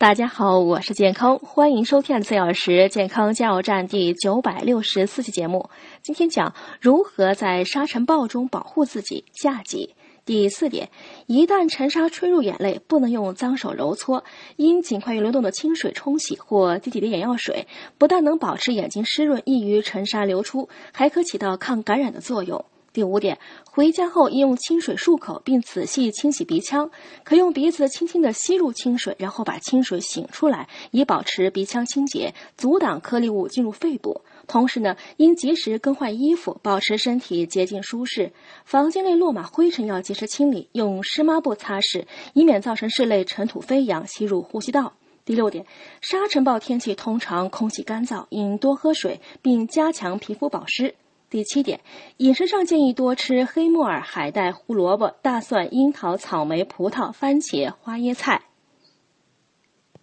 大家好，我是健康，欢迎收听四小时健康加油站第九百六十四期节目。今天讲如何在沙尘暴中保护自己。下集第四点，一旦尘沙吹入眼泪，不能用脏手揉搓，应尽快用流动的清水冲洗或滴几滴眼药水，不但能保持眼睛湿润，易于尘沙流出，还可起到抗感染的作用。第五点，回家后应用清水漱口，并仔细清洗鼻腔。可用鼻子轻轻地吸入清水，然后把清水擤出来，以保持鼻腔清洁，阻挡颗粒物进入肺部。同时呢，应及时更换衣服，保持身体洁净舒适。房间内落满灰尘要及时清理，用湿抹布擦拭，以免造成室内尘土飞扬吸入呼吸道。第六点，沙尘暴天气通常空气干燥，应多喝水，并加强皮肤保湿。第七点，饮食上建议多吃黑木耳、海带、胡萝卜、大蒜、樱桃、草莓、葡萄、番茄、花椰菜。